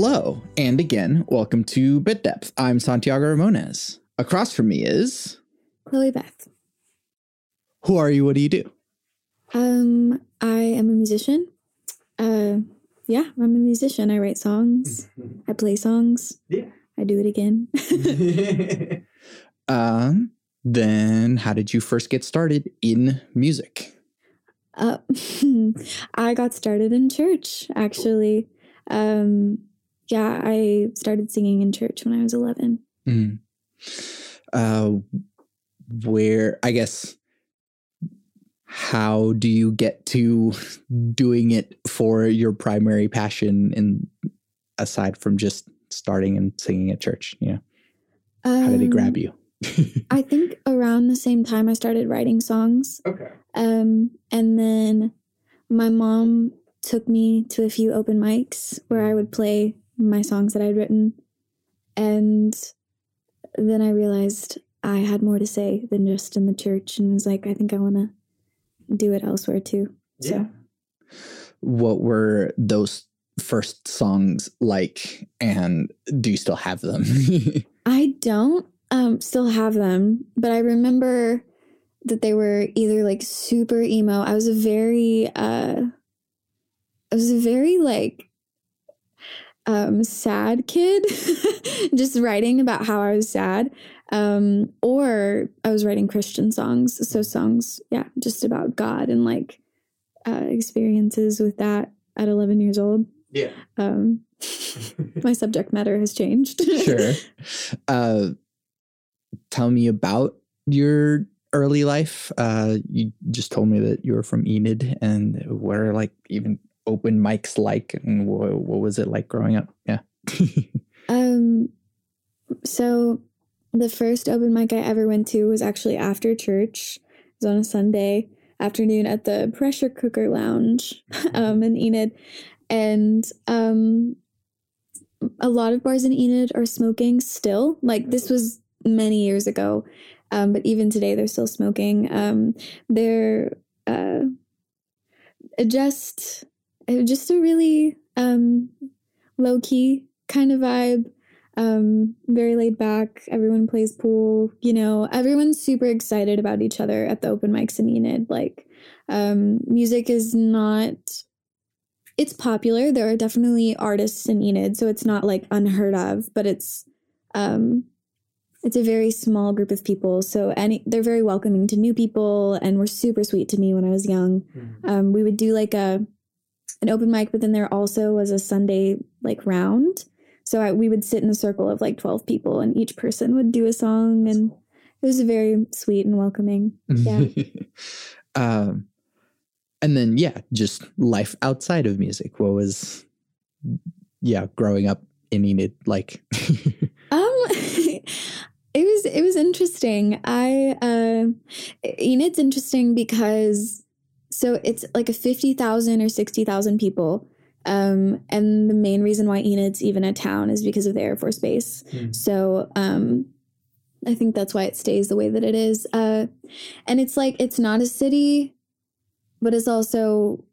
Hello, and again, welcome to Bit Depth. I'm Santiago Ramones. Across from me is Chloe Beth. Who are you? What do you do? Um, I am a musician. Uh, yeah, I'm a musician. I write songs. I play songs. Yeah. I do it again. um, then how did you first get started in music? uh, I got started in church, actually. Um, yeah, I started singing in church when I was 11. Mm. Uh, where, I guess, how do you get to doing it for your primary passion and aside from just starting and singing at church you know Um, how did it grab you I think around the same time I started writing songs. okay Um, and then my mom took me to a few open mics where I would play my songs that I'd written. And then I realized I had more to say than just in the church and was like, I think I want to do it elsewhere too. So what were those first songs like and do you still have them I don't um, still have them, but I remember that they were either like super emo. I was a very, uh, I was a very like um, sad kid, just writing about how I was sad. Um, or I was writing Christian songs. So songs, yeah, just about God and like uh, experiences with that at 11 years old. yeah Um, my subject matter has changed. sure uh tell me about your early life uh you just told me that you were from enid and what are like even open mics like and what, what was it like growing up yeah Um, so the first open mic I ever went to was actually after church. It was on a Sunday afternoon at the Pressure Cooker Lounge um, in Enid. And um, a lot of bars in Enid are smoking still. Like this was many years ago. Um, but even today, they're still smoking. Um, they're uh, just just a really um, low key kind of vibe. Um, very laid back. Everyone plays pool. You know, everyone's super excited about each other at the open mics in Enid. Like, um, music is not. It's popular. There are definitely artists in Enid, so it's not like unheard of. But it's, um, it's a very small group of people. So any they're very welcoming to new people, and were super sweet to me when I was young. Um, we would do like a an open mic, but then there also was a Sunday like round. So I, we would sit in a circle of like 12 people and each person would do a song and it was very sweet and welcoming. Yeah. um and then yeah just life outside of music what was yeah growing up in enid like Um it was it was interesting. I uh Enid's interesting because so it's like a 50,000 or 60,000 people. Um and the main reason why Enid's even a town is because of the Air Force Base. Hmm. So um I think that's why it stays the way that it is. Uh and it's like it's not a city but it's also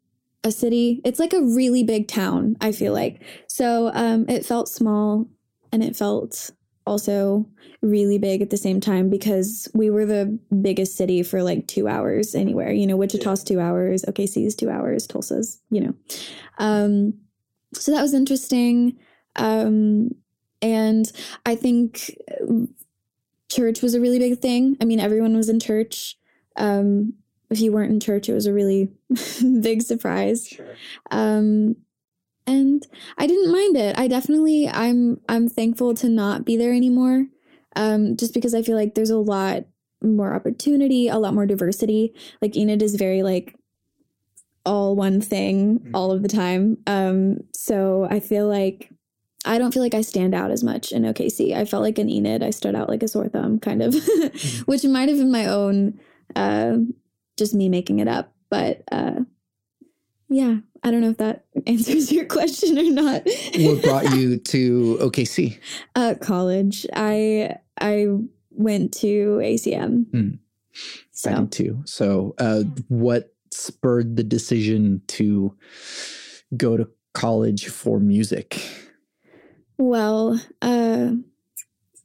a city. It's like a really big town, I feel like. So um it felt small and it felt also really big at the same time because we were the biggest city for like two hours anywhere. You know, Wichita's two hours, OKC's two hours, Tulsa's, you know. Um, so that was interesting. Um, and I think church was a really big thing. I mean, everyone was in church. Um, if you weren't in church, it was a really big surprise. Um, and I didn't mind it. I definitely I'm I'm thankful to not be there anymore. Um, just because I feel like there's a lot more opportunity, a lot more diversity. Like Enid is very like all one thing all of the time. Um, so I feel like I don't feel like I stand out as much in OKC. I felt like in Enid I stood out like a sore thumb, kind of, which might have been my own, uh, just me making it up. But uh, yeah, I don't know if that answers your question or not. what brought you to okc uh, college? I I went to ACM. I So did too. So, uh, what spurred the decision to go to college for music? Well, uh,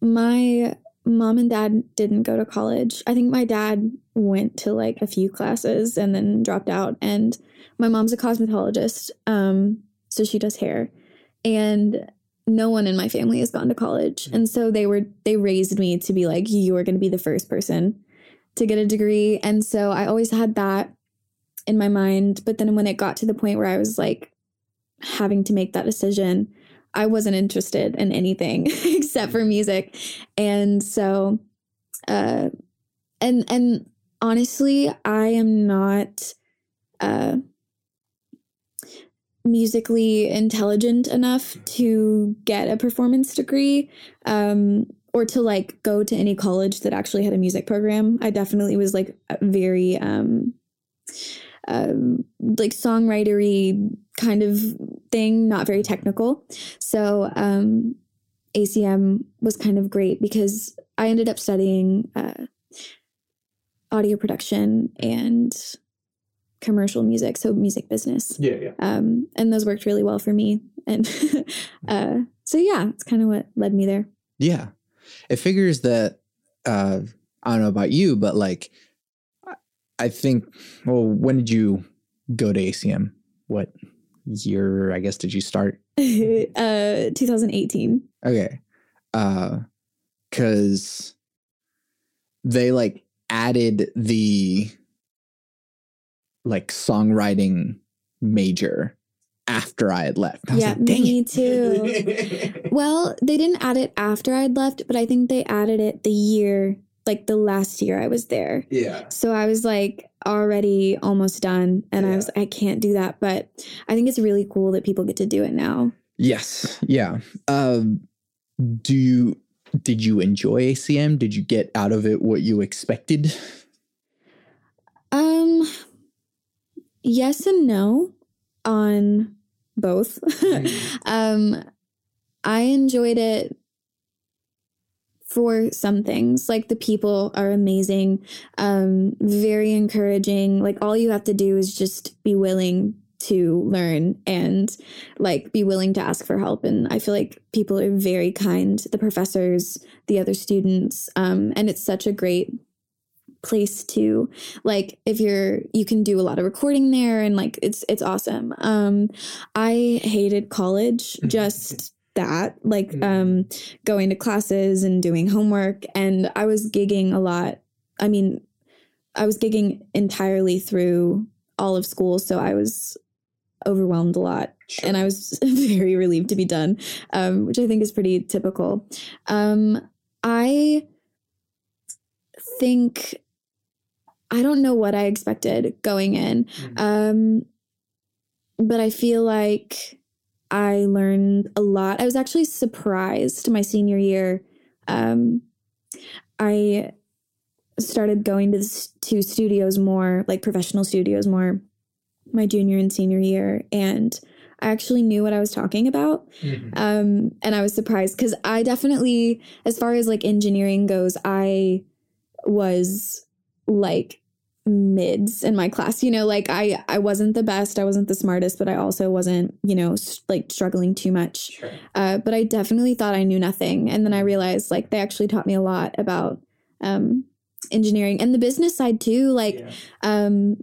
my mom and dad didn't go to college. I think my dad went to like a few classes and then dropped out. And my mom's a cosmetologist, um, so she does hair. And no one in my family has gone to college, and so they were they raised me to be like, you are going to be the first person to get a degree, and so I always had that in my mind. But then when it got to the point where I was like having to make that decision, I wasn't interested in anything except for music. And so uh and and honestly, I am not uh musically intelligent enough to get a performance degree um or to like go to any college that actually had a music program. I definitely was like very um um, like songwritery kind of thing, not very technical. So um, ACM was kind of great because I ended up studying uh, audio production and commercial music, so music business. Yeah, yeah. Um, and those worked really well for me. And uh, so, yeah, it's kind of what led me there. Yeah. It figures that, uh, I don't know about you, but like, I think, well, when did you go to ACM? What year, I guess, did you start? uh, 2018. Okay. Uh, cause they like added the like songwriting major after I had left. I yeah, like, Dang me it. too. well, they didn't add it after I'd left, but I think they added it the year, like the last year I was there. yeah. So I was like already almost done, and I was I can't do that, but I think it's really cool that people get to do it now. Yes. Yeah. Um, do you did you enjoy ACM? Did you get out of it what you expected? Um, yes and no on both. um, I enjoyed it for some things. Like the people are amazing, um, very encouraging. Like all you have to do is just be willing to learn and like be willing to ask for help. And I feel like people are very kind, the professors, the other students. Um, and it's such a great place to like if you're you can do a lot of recording there and like it's it's awesome um i hated college just that like Mhm. um going to classes and doing homework and i was gigging a lot i mean i was gigging entirely through all of school so i was overwhelmed a lot and I was very relieved to be done, um, which I think is pretty typical. Um, I think I don't know what I expected going in, Mhm. um, but I feel like I learned a lot. I was actually surprised my senior year. Um, I started going to to studios more, like professional studios more, my junior and senior year, and I actually knew what I was talking about. Mhm. Um, and I was surprised because I definitely, as far as like engineering goes, I was like mids in my class. You know, like I I wasn't the best, I wasn't the smartest, but I also wasn't you know s- like struggling too much. Sure. Uh, but I definitely thought I knew nothing, and then I realized like they actually taught me a lot about um, engineering and the business side too. Like Yeah. um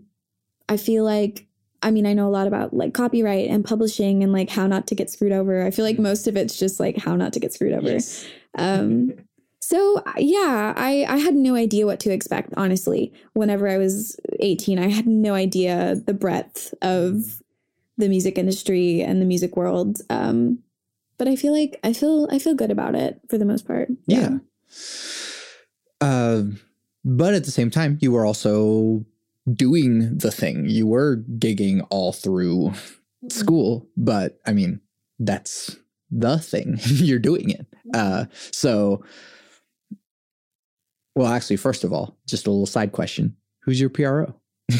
i feel like i mean i know a lot about like copyright and publishing and like how not to get screwed over. I feel like most of it's just like how not to get screwed over. Yes. um so yeah i i had no idea what to expect honestly whenever i was 18 i had no idea the breadth of the music industry and the music world. Um but i feel like i feel i feel good about it for the most part. Yeah. Uh, but at the same time, you were also doing the thing. You were gigging all through school, but I mean, that's the thing. You're doing it. Uh, so, well, actually, first of all, just a little side question: Who's your PRO?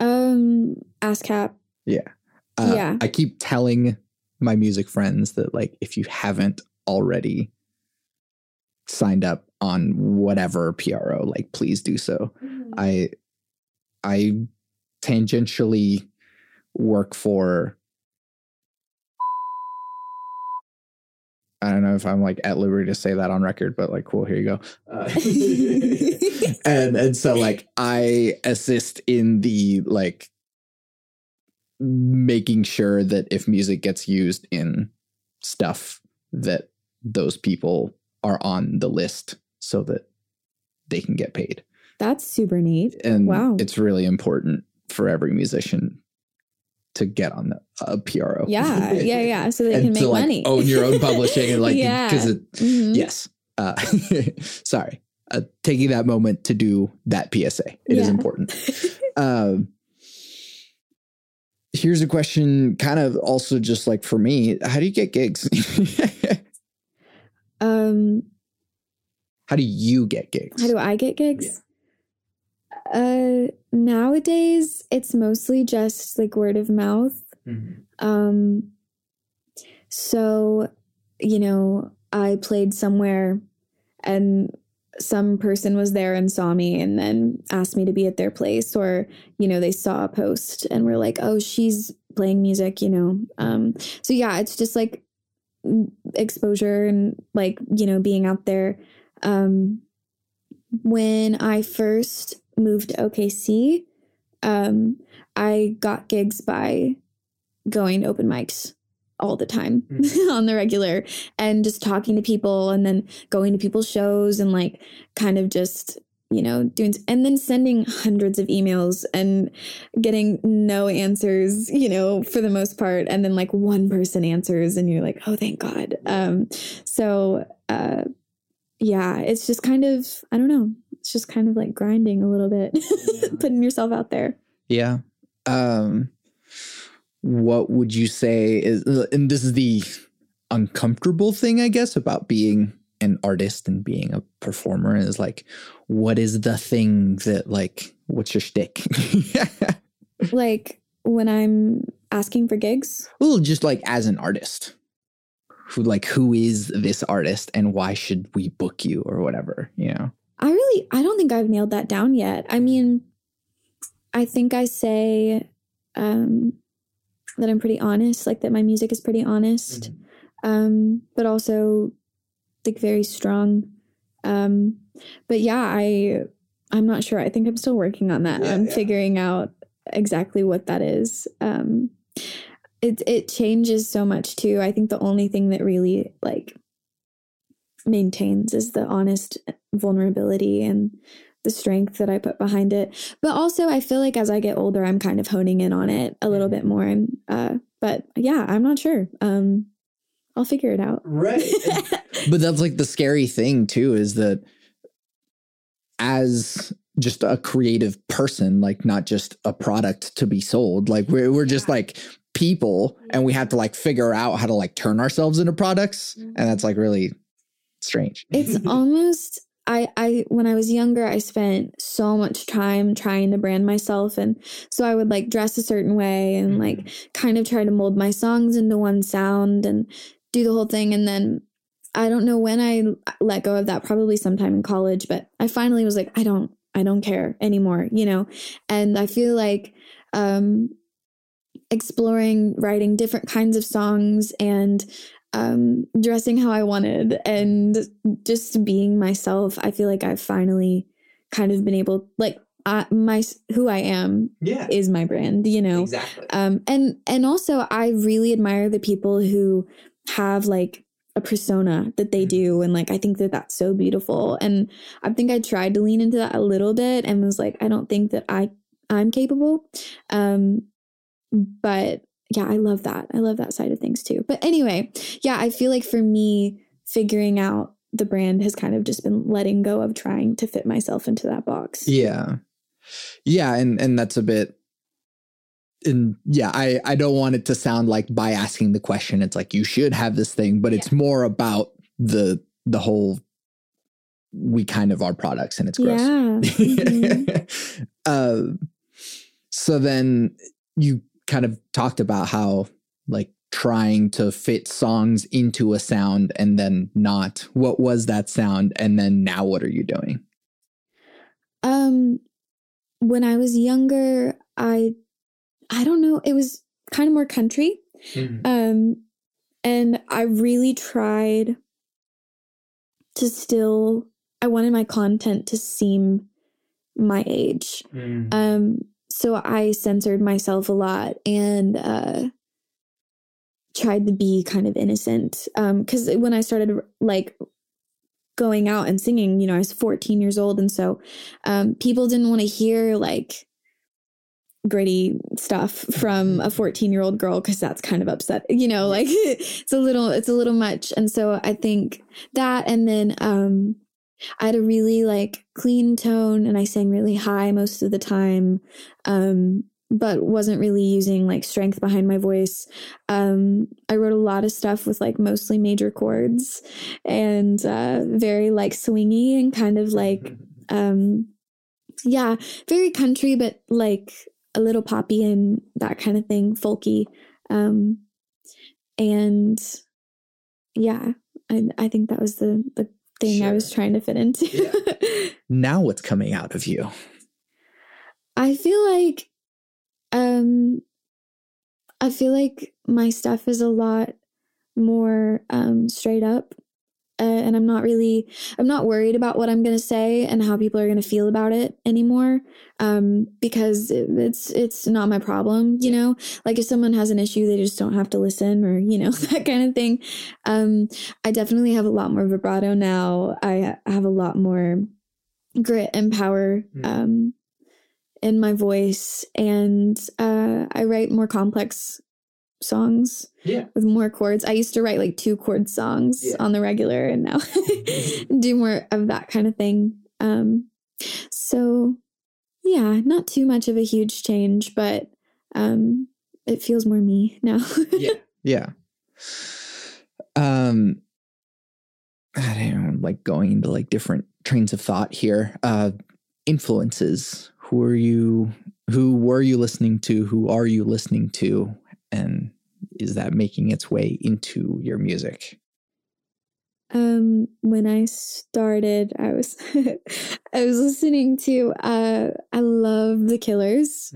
um ascap Uh, Yeah. I keep telling my music friends that like if you haven't already signed up on whatever PRO, like please do so. I I tangentially work for I don't know if I'm like at liberty to say that on record, but like, cool, here you go. Uh, and and so like I assist in the like making sure that if music gets used in stuff that those people are on the list so that they can get paid. That's super neat. And Wow. it's really important for every musician to get on the uh, PRO. Yeah, yeah, yeah. So they can to make like money. own your own publishing and like Yeah. because it Mhm. yes uh sorry uh, taking that moment to do that psa It is Yeah. important um here's a question kind of also just like for me how do you get gigs um, how do you get gigs how do I get gigs? Uh, nowadays it's mostly just like word of mouth. Mhm. Um, so, you know, I played somewhere and some person was there and saw me and then asked me to be at their place or, you know, they saw a post and were like, "Oh, she's playing music," you know. Um, so yeah, it's just like exposure and like, you know, being out there. Um, when I first moved to OKC, um, I got gigs by going open mics all the time on the regular and just talking to people and then going to people's shows and like kind of just you know doing and then sending hundreds of emails and getting no answers you know for the most part. And then like one person answers and you're like oh thank god. Um so uh yeah it's just kind of i don't know it's just kind of like grinding a little bit putting yourself out there. Yeah. Um what would you say is and this is the uncomfortable thing i guess about being an artist and being a performer is like what is the thing that like what's your shtick? like when i'm asking for gigs? Well just like as an artist. Who like who is this artist and why should we book you or whatever you know I really I don't think I've nailed that down yet. I mean, I think I say um that I'm pretty honest, like that my music is pretty honest. Um but also like very strong. Um but yeah, I I'm not sure. I think I'm still working on that. Yeah, I'm yeah. figuring out exactly what that is. Um it it changes so much too. I think the only thing that really like maintains is the honest vulnerability and the strength that I put behind it. But also I feel like as I get older I'm kind of honing in on it a little bit more and uh but yeah, I'm not sure. Um I'll figure it out. right but that's like the scary thing too is that as just a creative person like not just a product to be sold like we're, we're just Yeah. like people and we have to like figure out how to like turn ourselves into products and that's like really strange. It's almost I I when I was younger I spent so much time trying to brand myself and so I would like dress a certain way and like kind of try to mold my songs into one sound and do the whole thing and then I don't know when I let go of that probably sometime in college but I finally was like I don't I don't care anymore you know? And I feel like um exploring writing different kinds of songs and um dressing how I wanted and just being myself I feel like I've finally kind of been able like I, my who I am yeah. is my brand you know? Exactly. Um and and also i really admire the people who have like a persona that they do and like i think that that's so beautiful and i think i tried to lean into that a little bit and was like i don't think that i i'm capable um but yeah i love that i love that side of things too but anyway yeah i feel like for me figuring out the brand has kind of just been letting go of trying to fit myself into that box Yeah. Yeah, and and that's a bit and yeah, I I don't want it to sound like by asking the question it's like you should have this thing, but it's more about the the whole we kind of are products and it's gross. yeah Mhm. uh, so then you kind of talked about how like trying to fit songs into a sound and then not what was that sound and then now what are you doing Um, when I was younger, I, I don't know, it was kind of more country. Um, and I really tried to still I wanted my content to seem my age. Mm. Um so I censored myself a lot and uh tried to be kind of innocent. Um cuz when I started like going out and singing, you know, I was 14 years old and so um people didn't want to hear like gritty stuff from a 14 year old girl because that's kind of upset you know like it's a little it's a little much and so i think that and then um i had a really like clean tone and i sang really high most of the time um but wasn't really using like strength behind my voice um i wrote a lot of stuff with like mostly major chords and uh very like swingy and kind of like um yeah very country but like a little poppy and that kind of thing, folky. Um, and yeah, I, I think that was the, the thing Sure. I was trying to fit into. now what's coming out of you? I feel like, um, I feel like my stuff is a lot more um, straight up. Uh, and I'm not really, I'm not worried about what I'm going to say and how people are going to feel about it anymore. Um, because it- it's, it's not my problem, you know, like if someone has an issue, they just don't have to listen or, you know, that kind of thing. Um, I definitely have a lot more vibrato now. I have a lot more grit and power, Mm. um, in my voice and, uh, I write more complex songs Yeah. with more chords. I used to write like two chord songs Yeah. on the regular and now do more of that kind of thing. Um so yeah, not too much of a huge change, but um it feels more me now. yeah. Yeah. Um I don't know, like going into like different trains of thought here. Uh influences. Who are you who were you listening to? Who are you listening to? And is that making its way into your music? um when I started, I was I was listening to uh I love the Killers.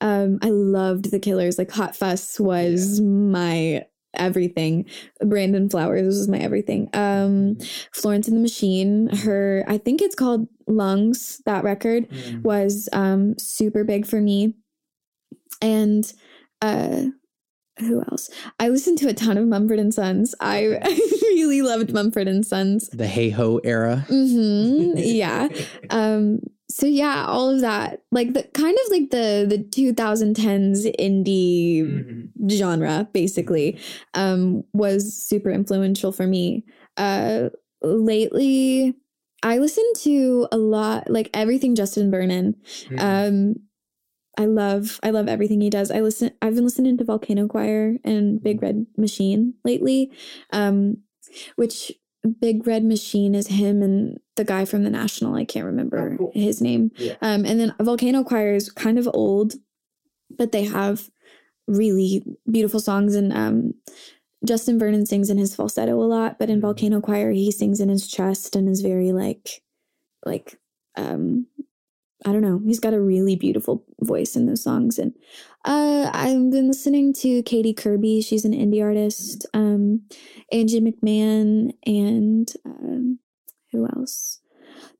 um i loved the killers. Like hot fuss was my everything. Brandon flowers was my everything. Um florence and the machine her i think it's called lungs that record was um super big for me. And uh who else? I listened to a ton of mumford and sons. I, I really loved mumford and sons. The hey ho era. hmm yeah. Um so yeah all of that. Like the kind of like the the 2010s indie genre basically um was super influential for me. Uh lately i listen to a lot like everything justin vernon. Um i love i love everything he does i listen i've been listening to volcano choir and big red machine lately um which big red machine is him and the guy from the national i can't remember Oh, cool. his name Yeah. um and then volcano choir is kind of old but they have really beautiful songs and um justin vernon sings in his falsetto a lot but in Mhm. volcano choir he sings in his chest and is very like like um I don't know. He's got a really beautiful voice in those songs. And uh, I've been listening to Katy Kirby. She's an indie artist. Um, Angie McMahon and um, who else?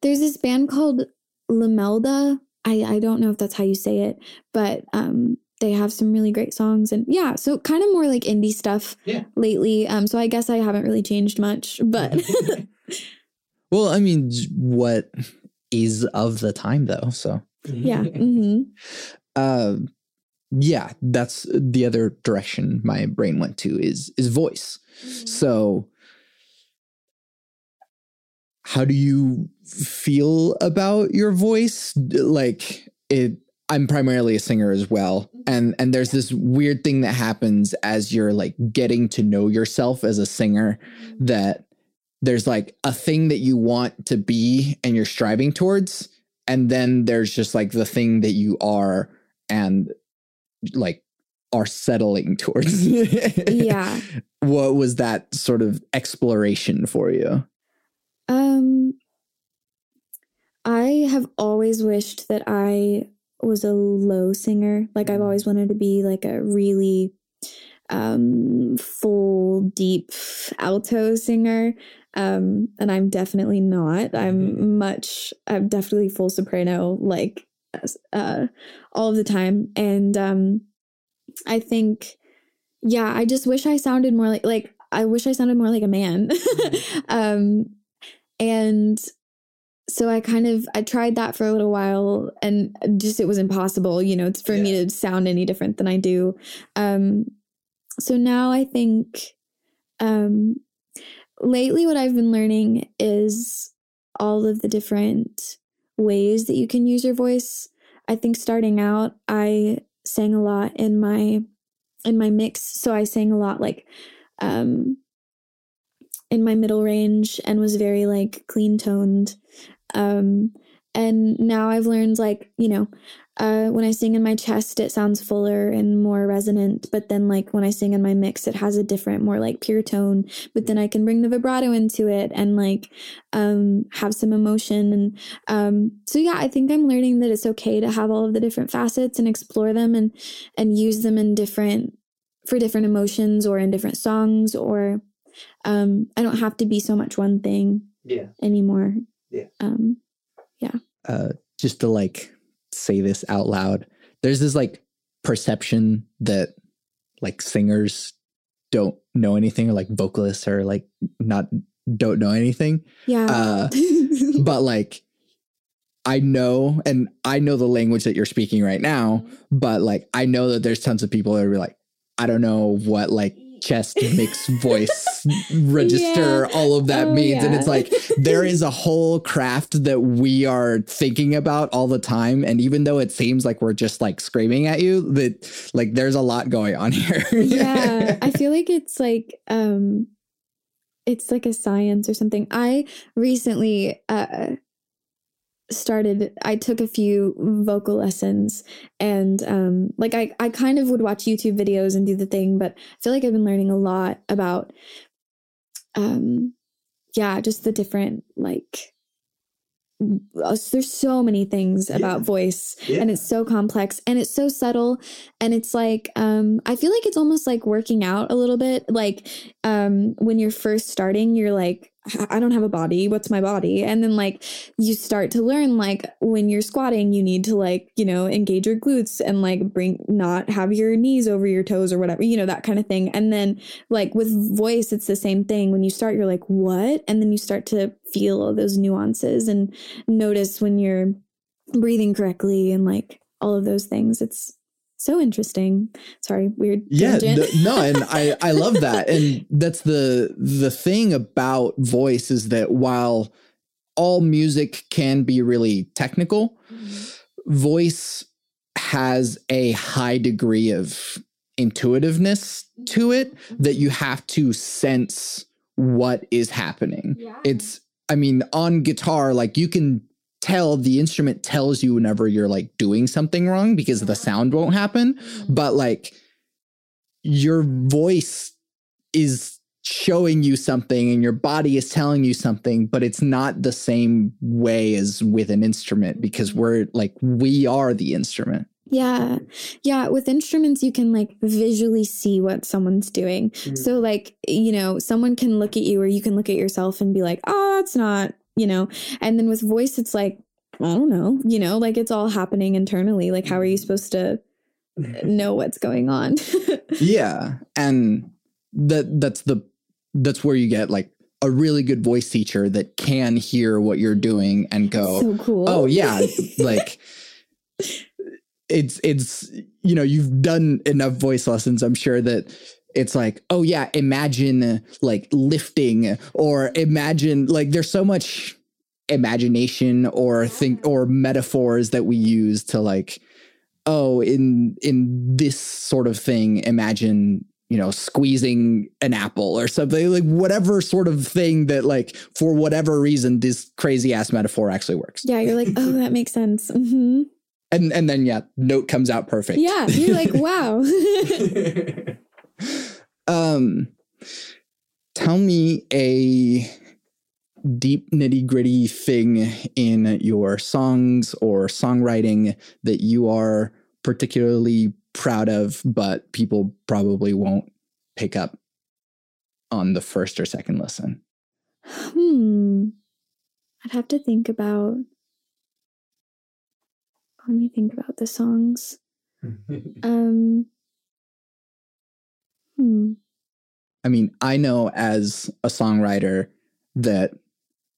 There's this band called Lomelda. I, I don't know if that's how you say it, but um, they have some really great songs. And yeah, so kind of more like indie stuff Yeah. lately. Um, so I guess I haven't really changed much, but well, I mean, what is of the time though? So yeah. hmm uh, yeah, that's the other direction my brain went to is is voice. So how do you feel about your voice? Like it I'm primarily a singer as well. And and there's this weird thing that happens as you're like getting to know yourself as a singer that there's like a thing that you want to be and you're striving towards and then there's just like the thing that you are and like are settling towards yeah. what was that sort of exploration for you Um, I have always wished that I was a low singer. Like I've always wanted to be like a really um full deep alto singer Um, and I'm definitely not. I'm much, I'm definitely full soprano, like uh, all of the time. And um, I think, yeah, I just wish I sounded more like, like, I wish I sounded more like a man. um, and so I kind of I tried that for a little while and just it was impossible, you know, for yeah. me to sound any different than I do. Um so now I think um lately what I've been learning is all of the different ways that you can use your voice. I think starting out I sang a lot in my in my mix, so I sang a lot like um in my middle range and was very like clean toned um, and now I've learned like, you know, uh, when I sing in my chest, it sounds fuller and more resonant. But then, like, when I sing in my mix, it has a different, more like pure tone. But then I can bring the vibrato into it and like um, have some emotion. And um, so, yeah, I think I'm learning that it's okay to have all of the different facets and explore them and and use them in different for different emotions or in different songs. Or um, I don't have to be so much one thing yeah. anymore. Yeah. Um, yeah. Uh, just to like say this out loud, there's this like perception that like singers don't know anything or like vocalists are like not don't know anything. Yeah. Uh, but like I know and I know the language that you're speaking right now, but like I know that there's tons of people that are like, I don't know what like chest mix voice register yeah. all of that oh, means yeah. and it's like there is a whole craft that we are thinking about all the time and even though it seems like we're just like screaming at you that like there's a lot going on here yeah i feel like it's like um it's like a science or something i recently uh started i took a few vocal lessons and um like i i kind of would watch youtube videos and do the thing but i feel like i've been learning a lot about um yeah just the different like there's so many things yeah. about voice yeah. and it's so complex and it's so subtle and it's like um i feel like it's almost like working out a little bit like um when you're first starting you're like I don't have a body. What's my body? And then like you start to learn like when you're squatting, you need to like, you know, engage your glutes and like bring not have your knees over your toes or whatever, you know, that kind of thing. And then like with voice, it's the same thing. When you start, you're like, what? And then you start to feel all those nuances and notice when you're breathing correctly and like all of those things. It's so interesting. Sorry, weird. Yeah, no, and I I love that, and that's the the thing about voice is that while all music can be really technical, mm-hmm. voice has a high degree of intuitiveness to it that you have to sense what is happening. Yeah. It's I mean, on guitar, like you can tell the instrument tells you whenever you're like doing something wrong because the sound won't happen mm-hmm. but like your voice is showing you something and your body is telling you something but it's not the same way as with an instrument because mm-hmm. we're like we are the instrument yeah. Yeah. With instruments, you can like visually see what someone's doing. Mm. So, like, you know, someone can look at you or you can look at yourself and be like, ah, oh, that's not you know? And then with voice, it's like, I don't know, you know, like it's all happening internally. Like, how are you mm-hmm. supposed to know what's going on? yeah. And that that's the that's where you get like a really good voice teacher that can hear what you're mm. doing and go, so cool. oh yeah, like it's it's you know you've done enough voice lessons. I'm sure that it's like, oh yeah, imagine like lifting or imagine like there's so much imagination or think or metaphors that we use to like, oh, in in this sort of thing, imagine you know squeezing an apple or something like whatever sort of thing that like for whatever reason this crazy ass metaphor actually works yeah you're like oh that makes sense mm-hmm. And and then yeah note comes out perfect yeah you're like wow um, tell me a deep nitty gritty thing in your songs or songwriting that you are particularly proud of, but people probably won't pick up on the first or second listen. Hmm. I'd have to think about. Let me think about the songs. Um. Hmm. I mean, I know as a songwriter that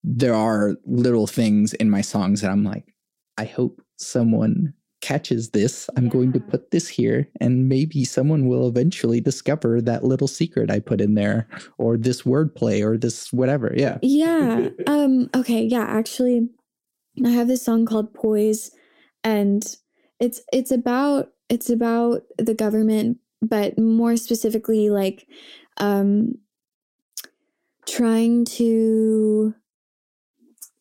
there are little things in my songs that I'm like, I hope someone catches this. I'm going to put this here, and maybe someone will eventually discover that little secret I put in there, or this wordplay, or this whatever. Yeah. Yeah. um. Okay. Yeah. Actually, I have this song called "Poise," and it's it's about it's about the government, but more specifically, like, um, trying to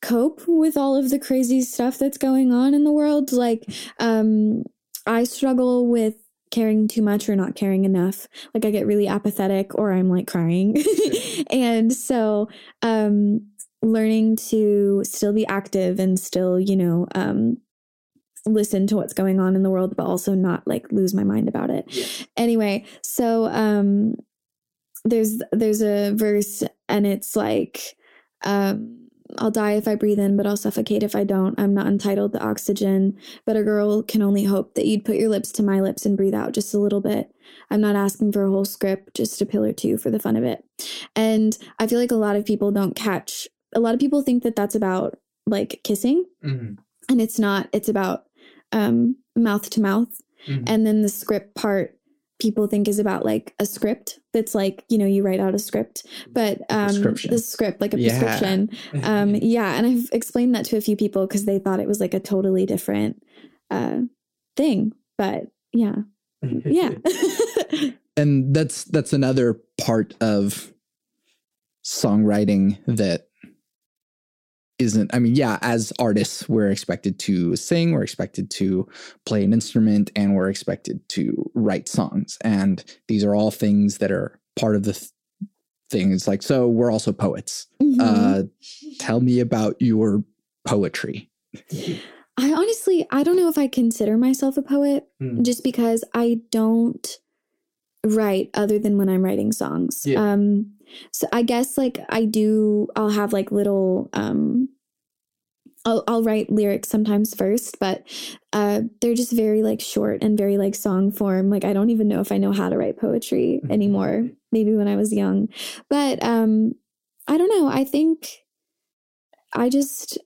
cope with all of the crazy stuff that's going on in the world. Like, um, I struggle with caring too much or not caring enough. Like, I get really apathetic or I'm like crying. and so, um, learning to still be active and still, you know, um, listen to what's going on in the world, but also not like lose my mind about it. Anyway, so um, there's there's a verse and it's like, um, I'll die if I breathe in, but I'll suffocate if I don't. I'm not entitled to oxygen, but a girl can only hope that you'd put your lips to my lips and breathe out just a little bit. I'm not asking for a whole script, just a pill or two for the fun of it. And I feel like a lot of people don't catch. A lot of people think that that's about like kissing, Mhm. and it's not. It's about um, mouth to mouth. Mhm. And then the script part, people think is about like a script that's like you know you write out a script, but um, the script like a Yeah. prescription. Um, yeah, and I've explained that to a few people because they thought it was like a totally different uh, thing. But yeah, yeah. and that's that's another part of songwriting that isn't i mean yeah as artists we're expected to sing we're expected to play an instrument and we're expected to write songs and these are all things that are part of the th- things like so we're also poets Mhm. uh tell me about your poetry I honestly, I don't know if I consider myself a poet Hmm. just because I don't write other than when I'm writing songs. Yeah. Um so I guess like I do I'll have like little um I'll I'll write lyrics sometimes first, but uh they're just very like short and very like song form. Like I don't even know if I know how to write poetry anymore. Maybe when I was young. But um I don't know. I think I just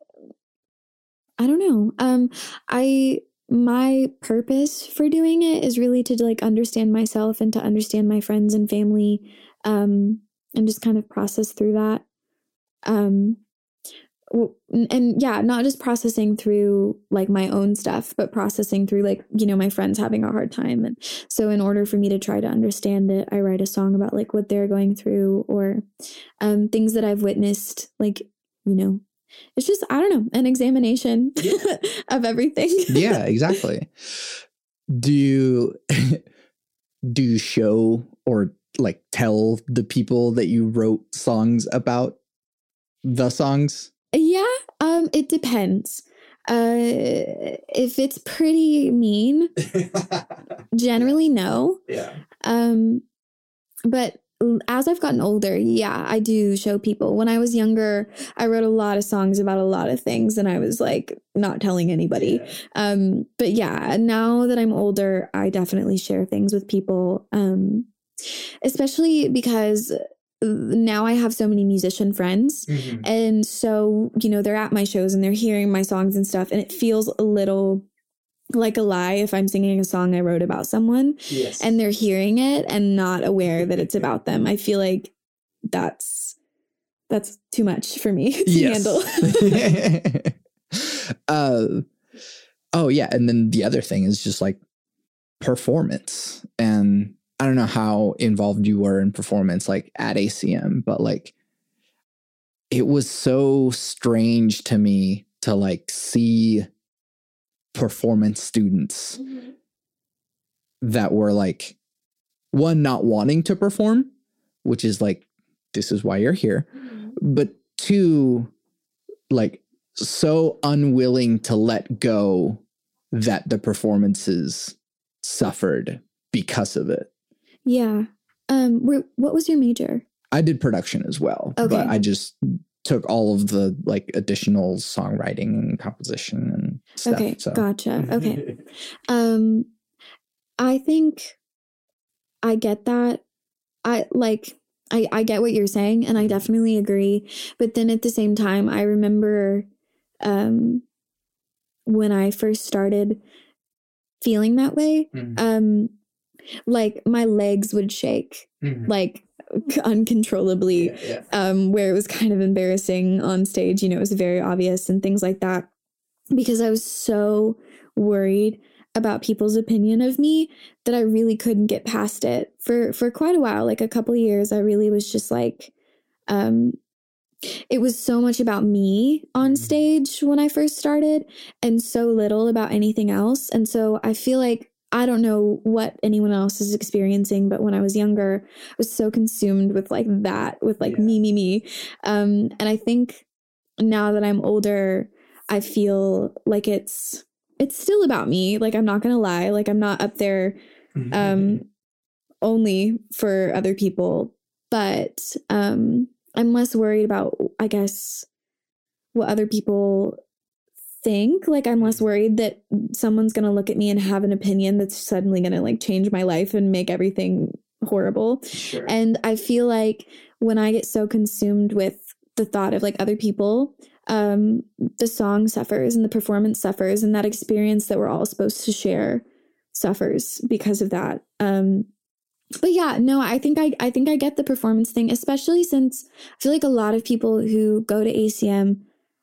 I don't know. Um I my purpose for doing it is really to like understand myself and to understand my friends and family um and just kind of process through that. Um and yeah, not just processing through like my own stuff, but processing through like, you know, my friends having a hard time. And so in order for me to try to understand it, I write a song about like what they're going through or um things that I've witnessed, like, you know, it's just I don't know, an examination of everything. yeah exactly do you do you show or like tell the people that you wrote songs about the songs Yeah, um, it depends. Uh, if it's pretty mean, generally no. yeah Um, but as I've gotten older, yeah, I do show people. When I was younger, I wrote a lot of songs about a lot of things, and I was like not telling anybody. Um, but yeah, now that I'm older, I definitely share things with people. Um, especially because uh, now I have so many musician friends. Mm-hmm. And so, you know, they're at my shows and they're hearing my songs and stuff. And it feels a little like a lie if I'm singing a song I wrote about someone yes and they're hearing it and not aware that it's about them. I feel like that's that's too much for me to handle. uh oh yeah and then the other thing is just like performance and i don't know how involved you were in performance like at acm but like it was so strange to me to like see performance students that were like one not wanting to perform which is like this is why you're here but two like so unwilling to let go that the performances suffered because of it Yeah. Um where, what was your major? i did production as well Okay. but i just took all of the like additional songwriting and composition and stuff. okay, so. gotcha. Okay. Um, I think I get that. I like I I get what you're saying and I definitely agree. But then at the same time, I remember um when I first started feeling that way, Mhm. um like my legs would shake Mhm. like uncontrollably Yeah, yeah. um, where it was kind of embarrassing on stage. You know, it was very obvious and things like that because I was so worried about people's opinion of me that I really couldn't get past it for for quite a while, like a couple of years. I really was just like, um, it was so much about me on Mhm. stage when I first started, and so little about anything else. And so I feel like I don't know what anyone else is experiencing, but when I was younger, I was so consumed with like that, with like Yeah. me, me, me. Um, and I think now that I'm older, I feel like it's it's still about me. Like I'm not gonna lie, like I'm not up there um only for other people, but um I'm less worried about I guess what other people think. Like I'm less worried that someone's gonna look at me and have an opinion that's suddenly gonna like change my life and make everything horrible. sure. And I feel like when I get so consumed with the thought of like other people, um, the song suffers and the performance suffers, and that experience that we're all supposed to share suffers because of that. Um, but yeah, no, I think I I think I get the performance thing, especially since I feel like a lot of people who go to ACM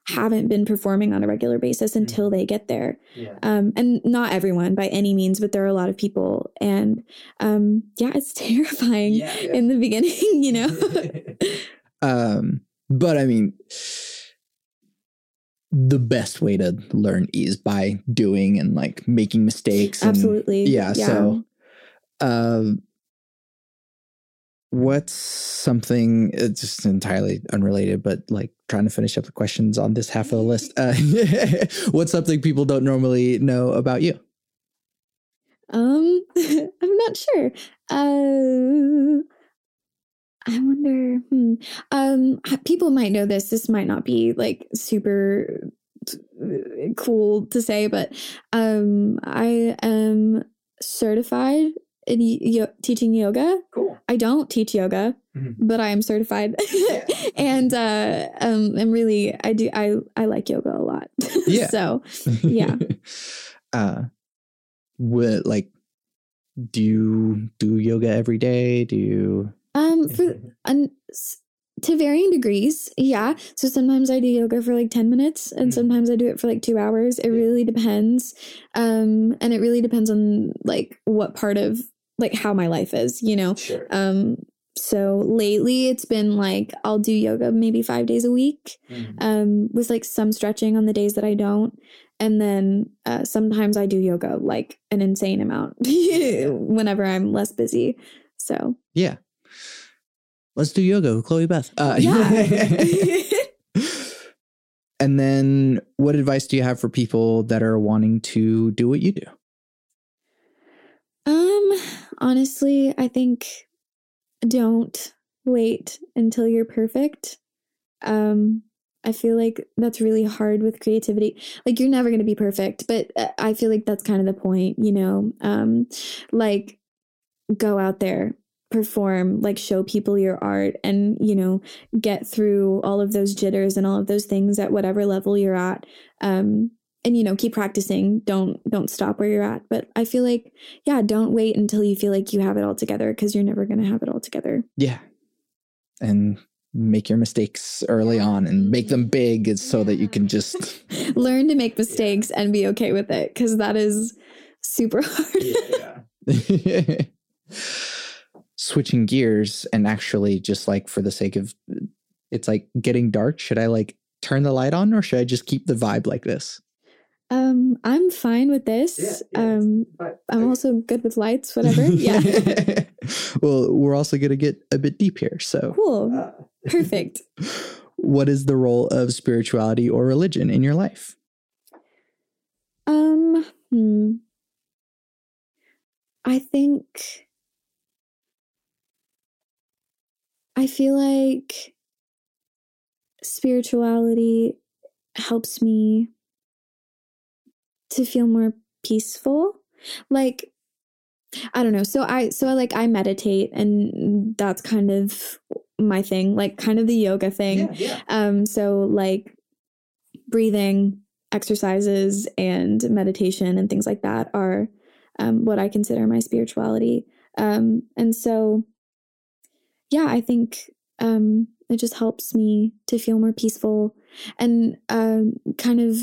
haven't been performing on a regular basis until they get there yeah. um, and not everyone by any means, but there are a lot of people, and um, yeah, it's terrifying Yeah, yeah. in the beginning, you know. um, but I mean, the best way to learn is by doing and like making mistakes. and- Absolutely, Yeah. So, um, what's something it's just entirely unrelated, but like trying to finish up the questions on this half of the list? Uh, what's something people don't normally know about you? um, I'm not sure. Uh, I wonder. Hmm. Um, people might know this. This might not be like super uh, cool to say, but um, I am certified in yo- teaching yoga. Cool. I don't teach yoga, Mhm. but I am certified, and uh, um, I'm really I do I I like yoga a lot. Yeah. so Yeah. uh, what like? Do you do yoga every day? Do you? um for un, to varying degrees, yeah. So sometimes I do yoga for like ten minutes, and Mhm. sometimes I do it for like two hours. It really depends, um, and it really depends on like what part of like how my life is, you know. Sure. Um, so lately it's been like I'll do yoga maybe five days a week. um, with like some stretching on the days that I don't. And then uh, sometimes I do yoga like an insane amount whenever I'm less busy. So, Yeah. Let's do yoga with Chloe Beth. Uh, yeah. and then, what advice do you have for people that are wanting to do what you do? Um, honestly, I think don't wait until you're perfect. Um, I feel like that's really hard with creativity. Like you're never going to be perfect, but uh, I feel like that's kind of the point, you know. Um like go out there, perform, like show people your art and, you know, get through all of those jitters and all of those things at whatever level you're at. Um and you know, keep practicing. Don't don't stop where you're at. But I feel like yeah, don't wait until you feel like you have it all together because you're never going to have it all together. Yeah. And make your mistakes early on and make them big is so that you can just. Learn to make mistakes and be okay with it because that is super hard. Switching gears and actually just like for the sake of it's like getting dark. Should I like turn the light on or should I just keep the vibe like this? Um, I'm fine with this. um, I'm also good with lights, whatever. Yeah. well, we're also going to get a bit deep here. So, cool. Perfect. what is the role of spirituality or religion in your life? Um, hmm. I think I feel like spirituality helps me to feel more peaceful. Like I don't know. So I so I like I meditate and that's kind of my thing, like kind of the yoga thing. Yeah, yeah. Um so like breathing exercises and meditation and things like that are um, what I consider my spirituality. Um, and so, yeah, I think um, it just helps me to feel more peaceful and uh, kind of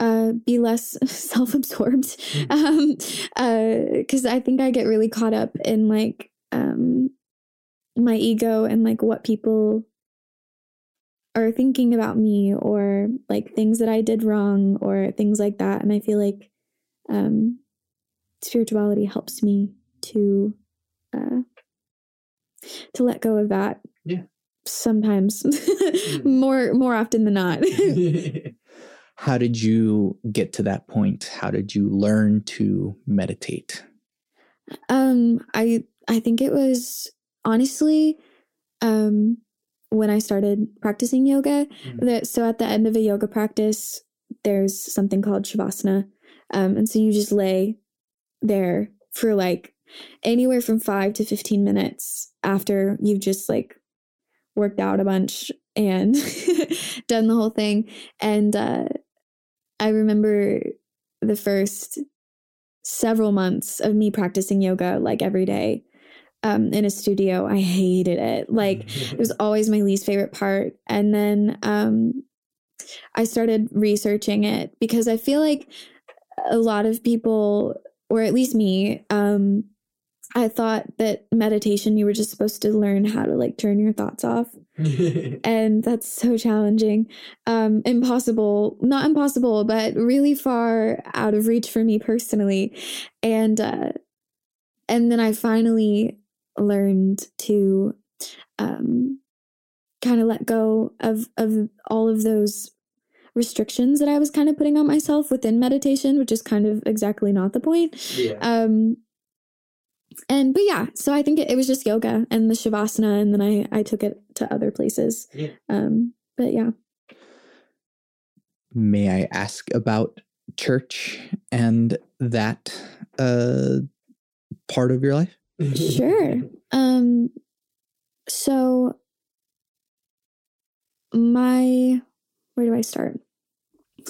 uh, be less self-absorbed because mm. um, uh, I think I get really caught up in like um, my ego and like what people are thinking about me or like things that I did wrong or things like that. And I feel like um, spirituality helps me to uh, to let go of that. Yeah. Sometimes, mm. more more often than not. How did you get to that point? How did you learn to meditate? Um, I I think it was honestly, um, when I started practicing yoga. Mm-hmm. That so at the end of a yoga practice, there's something called shavasana, um, and so you just lay there for like anywhere from five to fifteen minutes after you've just like worked out a bunch and done the whole thing. And uh, I remember the first several months of me practicing yoga like every day um, in a studio. I hated it. Like it was always my least favorite part. And then um, I started researching it because I feel like a lot of people, or at least me, um, I thought that meditation, you were just supposed to learn how to like turn your thoughts off. and that's so challenging. Um, impossible, not impossible, but really far out of reach for me personally. And, uh, and then I finally learned to um, kind of let go of of all of those restrictions that I was kind of putting on myself within meditation, which is kind of exactly not the point. Yeah. Um, and but yeah, so I think it, it was just yoga and the shavasana, and then I I took it to other places. Yeah. Um, but yeah. May I ask about church and that uh part of your life? sure. Um so my where do I start?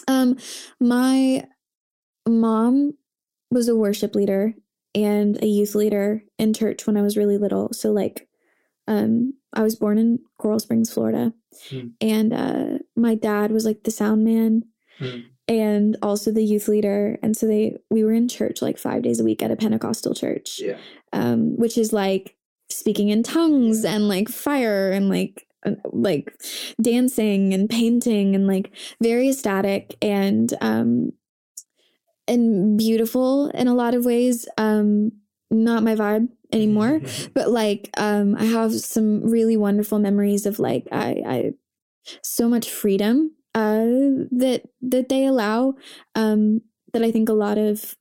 Um my mom was a worship leader and a youth leader in church when I was really little. So like um I was born in Coral Springs, Florida. Mm. And uh my dad was like the sound man. Mm and also the youth leader and so they we were in church like five days a week at a pentecostal church yeah. um, which is like speaking in tongues and like fire and like uh, like dancing and painting and like very ecstatic and um and beautiful in a lot of ways um not my vibe anymore but like um i have some really wonderful memories of like i i so much freedom uh, that that they allow um, that I think a lot of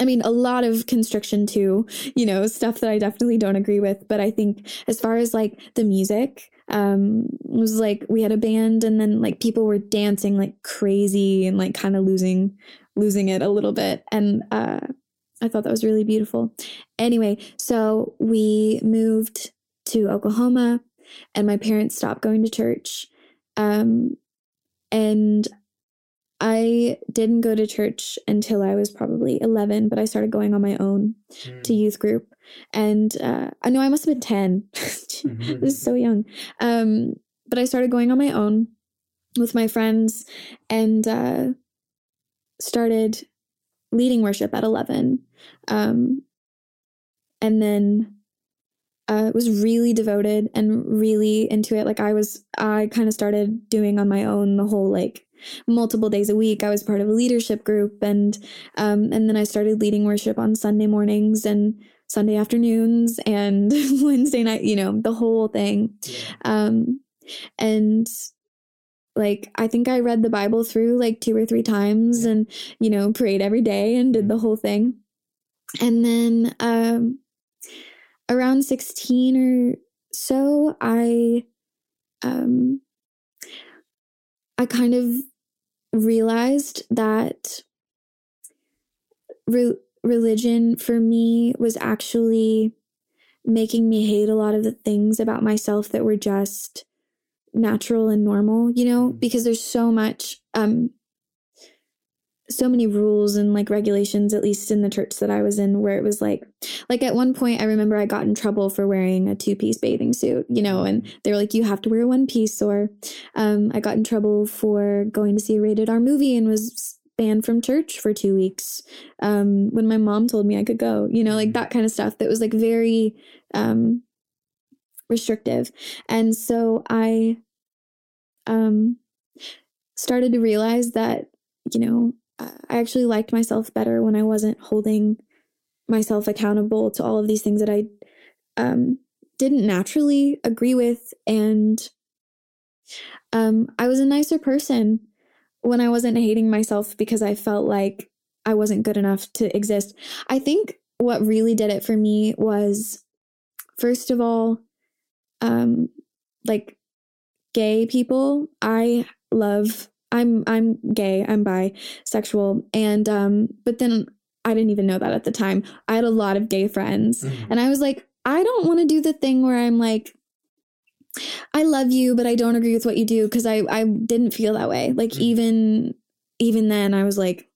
I mean, a lot of constriction too, you know, stuff that I definitely don't agree with. But I think as far as like the music, um, it was like we had a band and then like people were dancing like crazy and like kind of losing, losing it a little bit. And, uh, I thought that was really beautiful. Anyway, so we moved to Oklahoma and my parents stopped going to church. Um, and I didn't go to church until I was probably 11, but I started going on my own mm. to youth group. And uh, I know I must have been 10. I was so young. Um, but I started going on my own with my friends and uh, started leading worship at 11. Um, and then uh, was really devoted and really into it. Like I was, I kind of started doing on my own the whole like multiple days a week. I was part of a leadership group, and um, and then I started leading worship on Sunday mornings and Sunday afternoons and Wednesday night. You know, the whole thing. Um, and like I think I read the Bible through like two or three times, and you know, prayed every day and did the whole thing. And then um around 16 or so, I um, I kind of realized that re- religion for me was actually making me hate a lot of the things about myself that were just natural and normal, you know, because there's so much um so many rules and like regulations at least in the church that I was in where it was like like at one point I remember I got in trouble for wearing a two-piece bathing suit, you know, and they were like you have to wear one piece or um I got in trouble for going to see a rated R movie and was banned from church for 2 weeks um when my mom told me I could go, you know, like that kind of stuff that was like very um restrictive. And so I um started to realize that you know I actually liked myself better when I wasn't holding myself accountable to all of these things that I um, didn't naturally agree with. And um, I was a nicer person when I wasn't hating myself because I felt like I wasn't good enough to exist. I think what really did it for me was, first of all, um, like gay people. I love I'm I'm gay, I'm bisexual, and um, but then I didn't even know that at the time. I had a lot of gay friends, mm-hmm. and I was like, I don't want to do the thing where I'm like, I love you, but I don't agree with what you do because I I didn't feel that way. Like mm-hmm. even even then, I was like,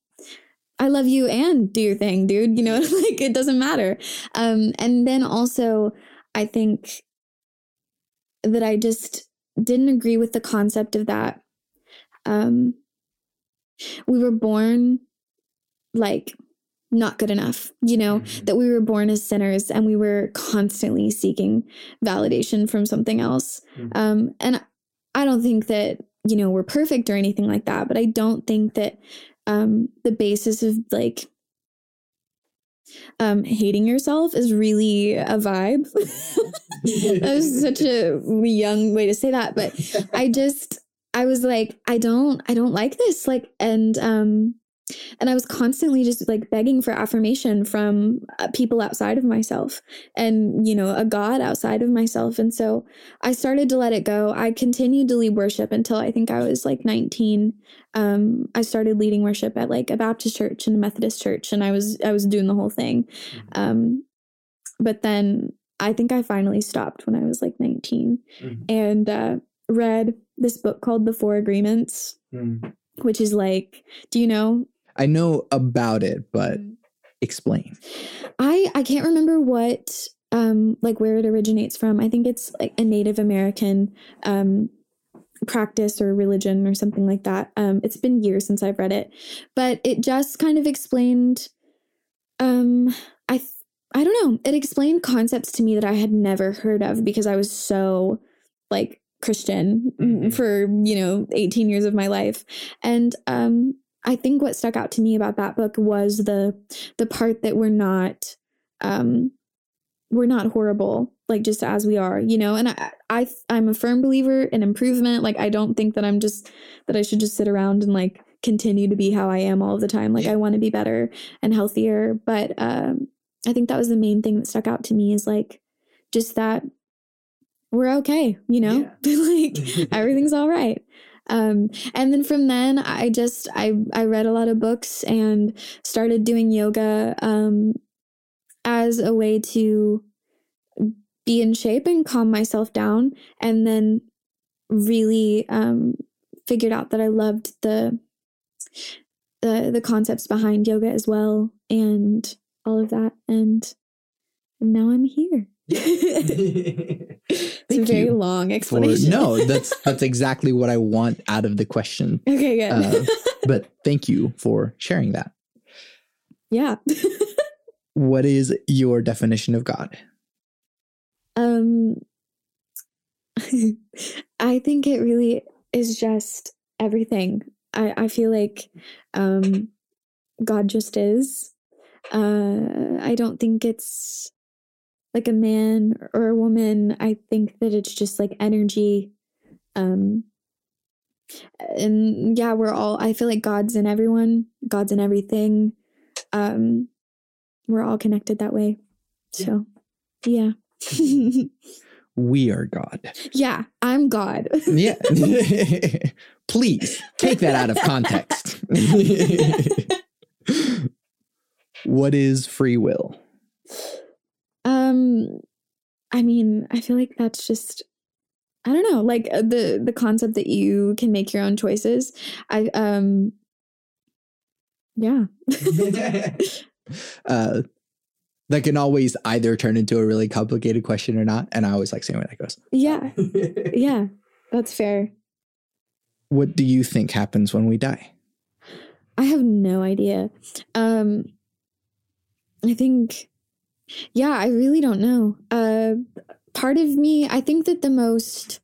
I love you and do your thing, dude. You know, like it doesn't matter. Um, and then also, I think that I just didn't agree with the concept of that um, we were born like not good enough, you know, mm-hmm. that we were born as sinners and we were constantly seeking validation from something else. Mm-hmm. Um, and I don't think that, you know, we're perfect or anything like that, but I don't think that um, the basis of like um, hating yourself is really a vibe. that was such a young way to say that, but I just, I was like, I don't, I don't like this. Like, and, um, and I was constantly just like begging for affirmation from uh, people outside of myself and, you know, a God outside of myself. And so I started to let it go. I continued to lead worship until I think I was like 19. Um, I started leading worship at like a Baptist church and a Methodist church, and I was, I was doing the whole thing. Mm-hmm. Um, but then I think I finally stopped when I was like 19 mm-hmm. and, uh, read this book called The Four Agreements, mm. which is like, do you know? I know about it, but mm. explain. I I can't remember what um like where it originates from. I think it's like a Native American um practice or religion or something like that. Um it's been years since I've read it, but it just kind of explained um I I don't know. It explained concepts to me that I had never heard of because I was so like Christian mm-hmm. for, you know, 18 years of my life. And um I think what stuck out to me about that book was the the part that we're not um we're not horrible like just as we are, you know. And I I I'm a firm believer in improvement. Like I don't think that I'm just that I should just sit around and like continue to be how I am all the time. Like I want to be better and healthier, but um I think that was the main thing that stuck out to me is like just that we're okay, you know? Yeah. like everything's all right. Um, and then from then I just I I read a lot of books and started doing yoga um, as a way to be in shape and calm myself down and then really um, figured out that I loved the the the concepts behind yoga as well and all of that and now I'm here. It's a very long explanation. For, no, that's that's exactly what I want out of the question. Okay, good. Uh, but thank you for sharing that. Yeah. what is your definition of God? Um I think it really is just everything. I, I feel like um God just is. Uh I don't think it's like a man or a woman, I think that it's just like energy. Um, and yeah, we're all, I feel like God's in everyone, God's in everything. Um, we're all connected that way. So, yeah. we are God. Yeah, I'm God. Yeah. Please take that out of context. what is free will? Um I mean, I feel like that's just I don't know, like uh, the the concept that you can make your own choices. I um yeah. uh, that can always either turn into a really complicated question or not. And I always like seeing where that goes. yeah. Yeah. That's fair. What do you think happens when we die? I have no idea. Um I think yeah, I really don't know. Uh part of me, I think that the most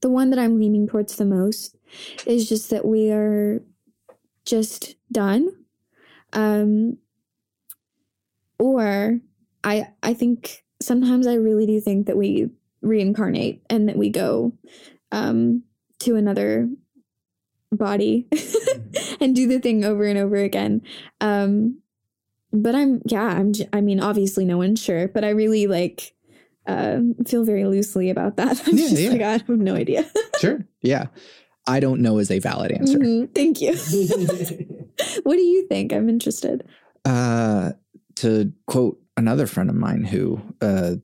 the one that I'm leaning towards the most is just that we are just done. Um or I I think sometimes I really do think that we reincarnate and that we go um to another body and do the thing over and over again. Um, but I'm, yeah, I'm, I mean, obviously no one's sure, but I really like, uh, feel very loosely about that. I'm Yeah, just yeah. like, I have no idea. Sure. Yeah. I don't know is a valid answer. Mhm, Thank you. what do you think? I'm interested. Uh, to quote another friend of mine who uh,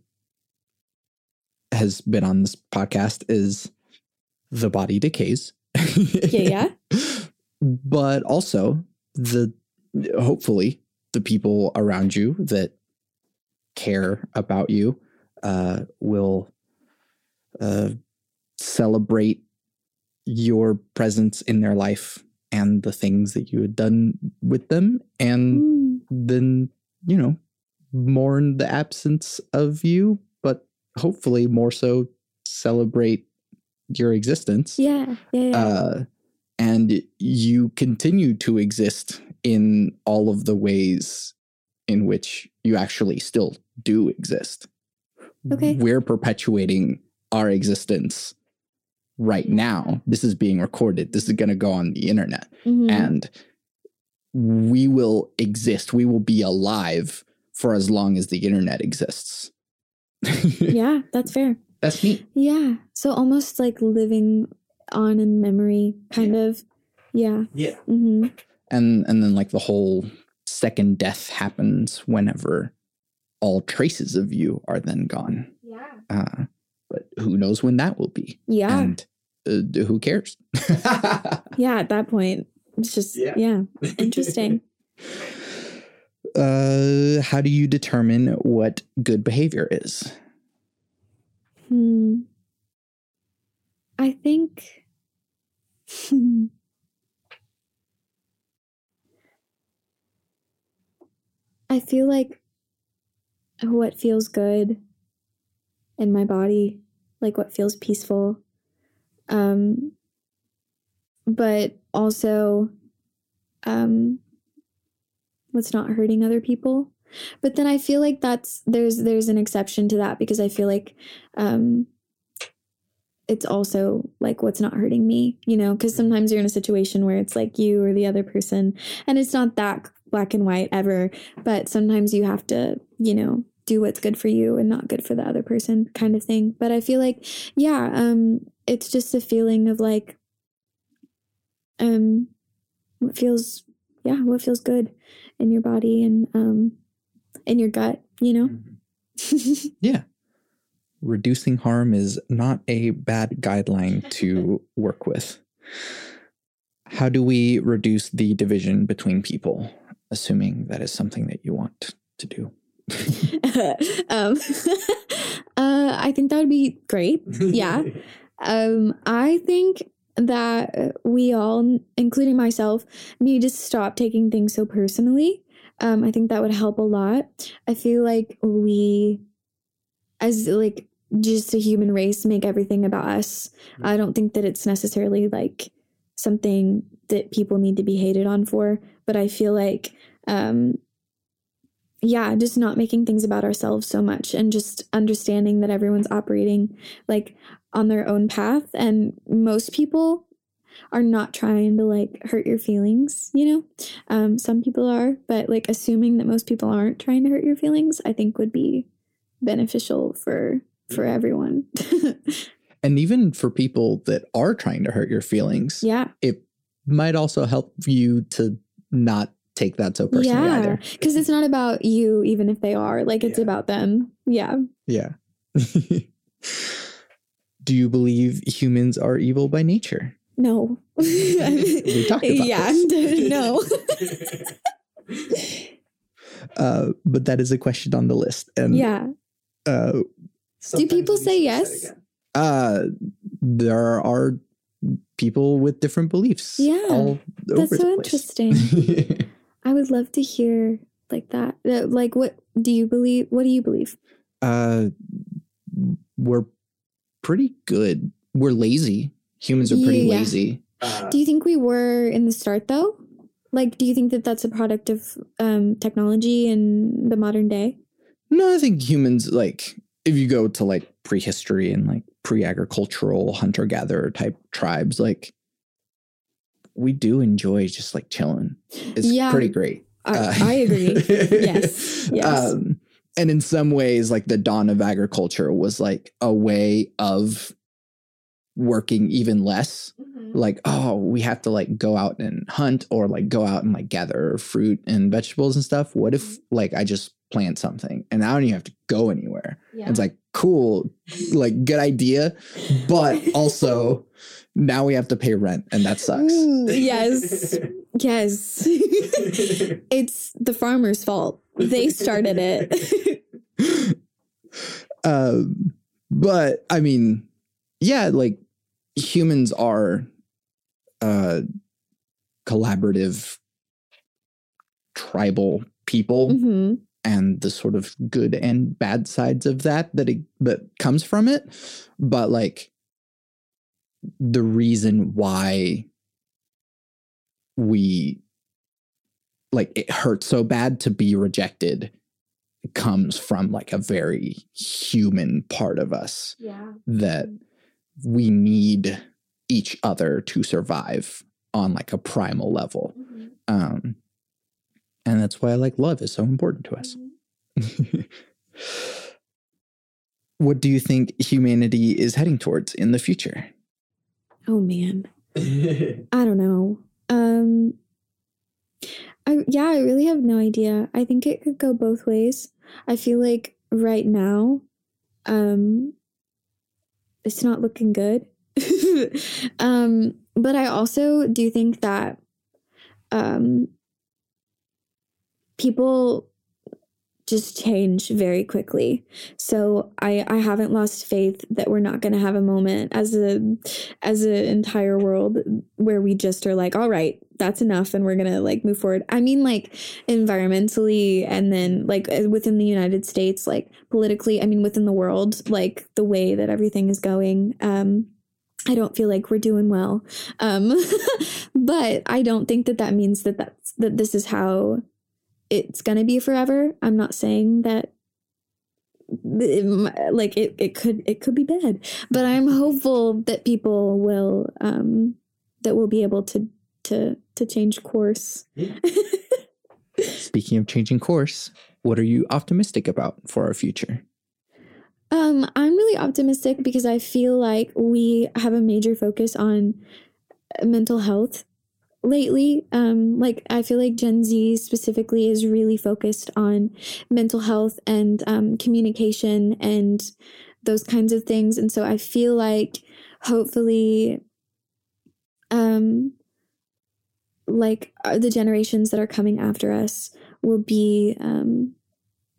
has been on this podcast is the body decays. Yeah, yeah. but also the hopefully the people around you that care about you uh, will uh, celebrate your presence in their life and the things that you had done with them and Mm, then you know mourn the absence of you but hopefully more so celebrate your existence yeah, yeah, yeah. uh, and you continue to exist in all of the ways in which you actually still do exist. Okay. We're perpetuating our existence right now. This is being recorded. This is going to go on the internet. Mhm. And we will exist. We will be alive for as long as the internet exists. yeah, that's fair. That's neat. Yeah. So almost like living on in memory, kind of. Yeah. Yeah. hmm and and then like the whole second death happens whenever all traces of you are then gone Yeah. uh, but who knows when that will be Yeah. and uh, who cares yeah. At that point, it's just, Yeah. yeah. Interesting. uh, how do you determine what good behavior is Hmm. I think. I feel like what feels good in my body, like what feels peaceful. Um, but also, um, what's not hurting other people. But then I feel like that's there's there's an exception to that because I feel like um it's also like what's not hurting me, you know, because sometimes you're in a situation where it's like you or the other person, and it's not that black and white ever, but sometimes you have to, you know, do what's good for you and not good for the other person kind of thing. But I feel like, yeah, um, it's just a feeling of like, um, what feels, yeah, what feels good in your body and, um, in your gut, you know? Yeah. Reducing harm is not a bad guideline to work with how do we reduce the division between people assuming that is something that you want to do um, uh, I think that would be great. Yeah. Um, I think that we all, including myself, need to stop taking things so personally. Um, I think that would help a lot. I feel like we, as like just a human race, make everything about us. I don't think that it's necessarily like something that people need to be hated on for, but I feel like, um, yeah, just not making things about ourselves so much and just understanding that everyone's operating like on their own path. And most people are not trying to like hurt your feelings, you know? Um, some people are, but like assuming that most people aren't trying to hurt your feelings, I think would be beneficial for for everyone. And even for people that are trying to hurt your feelings, yeah. it might also help you to not take that so personally yeah. either. Because it's not about you, even if they are. Like it's Yeah. about them. Yeah. Yeah. Do you believe humans are evil by nature? No. We talked about yeah. this. no. Uh, but that is a question on the list. And yeah. uh, Do people say yes? uh, there are people with different beliefs. Yeah. all That's so the place. interesting. I would love to hear like that. Uh, Like, what do you believe? What do you believe? uh, we're pretty good. We're lazy. Humans are pretty Yeah. lazy. Do you think we were in the start though? Like, do you think that that's a product of um, technology in the modern day? No, I think humans like if you go to like prehistory and like pre-agricultural hunter-gatherer type tribes, like we do enjoy just like chilling. It's Yeah. pretty great. I, Uh, I agree. Yes, yes. Um, and in some ways, like the dawn of agriculture was like a way of working even less. Like, oh, we have to like go out and hunt or like go out and like gather fruit and vegetables and stuff. What if like I just plant something and I don't even have to go anywhere? Yeah. It's like, cool, like good idea. But also now we have to pay rent and that sucks. Yes. Yes. it's the farmer's fault. They started it. um, but I mean, yeah, like humans are uh collaborative tribal people hmm and the sort of good and bad sides of that that it, that comes from it. But like the reason why we like it hurts so bad to be rejected comes from like a very human part of us Yeah. that we need each other to survive on like a primal level. Um and that's why I like love is so important to us what do you think humanity is heading towards in the future Oh man. I don't know. Um I yeah, I really have no idea. I think it could go both ways. I feel like right now um it's not looking good. um but I also do think that um people just change very quickly. So I I haven't lost faith that we're not going to have a moment as a as an entire world where we just are like, all right, that's enough, and we're gonna like move forward. I mean, like environmentally, and then like uh, within the United States, like politically. I mean, within the world, like the way that everything is going. Um, I don't feel like we're doing well, um, but I don't think that that means that that's that this is how it's gonna be forever. I'm not saying that it like it, it could it could be bad but i'm hopeful that people will um that will be able to to to change course speaking of changing course what are you optimistic about for our future um i'm really optimistic because i feel like we have a major focus on mental health lately um like i feel like gen z specifically is really focused on mental health and um, communication and those kinds of things. And so i feel like hopefully um like uh, the generations that are coming after us will be um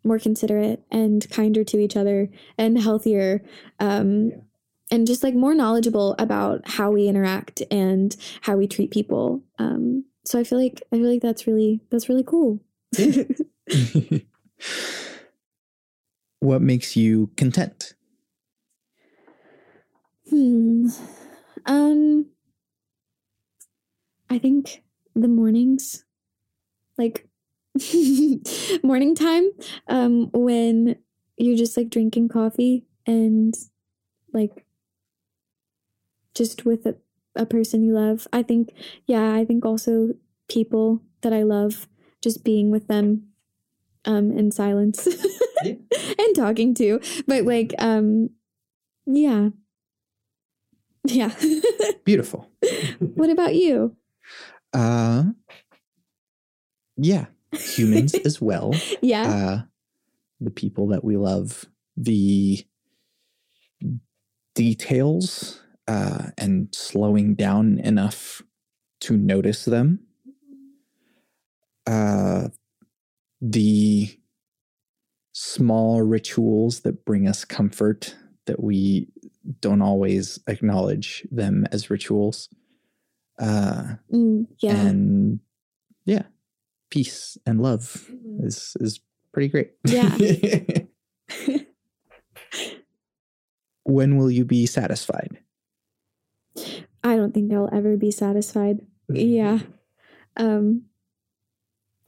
more considerate and kinder to each other and healthier um and just like more knowledgeable about how we interact and how we treat people. Um so i feel like i feel like that's really that's really cool. What makes you content? Hmm. Um I think the mornings like morning time um when you're just like drinking coffee and like just with a, a person you love. I think yeah, I think also people that I love just being with them um in silence Yeah. and talking to but like um Yeah. Yeah. Beautiful. what about you? Uh, yeah, humans as well. Yeah. Uh, the people that we love, the details, uh, and slowing down enough to notice them. Uh, the small rituals that bring us comfort that we don't always acknowledge them as rituals. Uh, Mm, yeah. and yeah, peace and love Mhm. is is pretty great. Yeah. when will you be satisfied? I don't think I'll ever be satisfied. Yeah. Um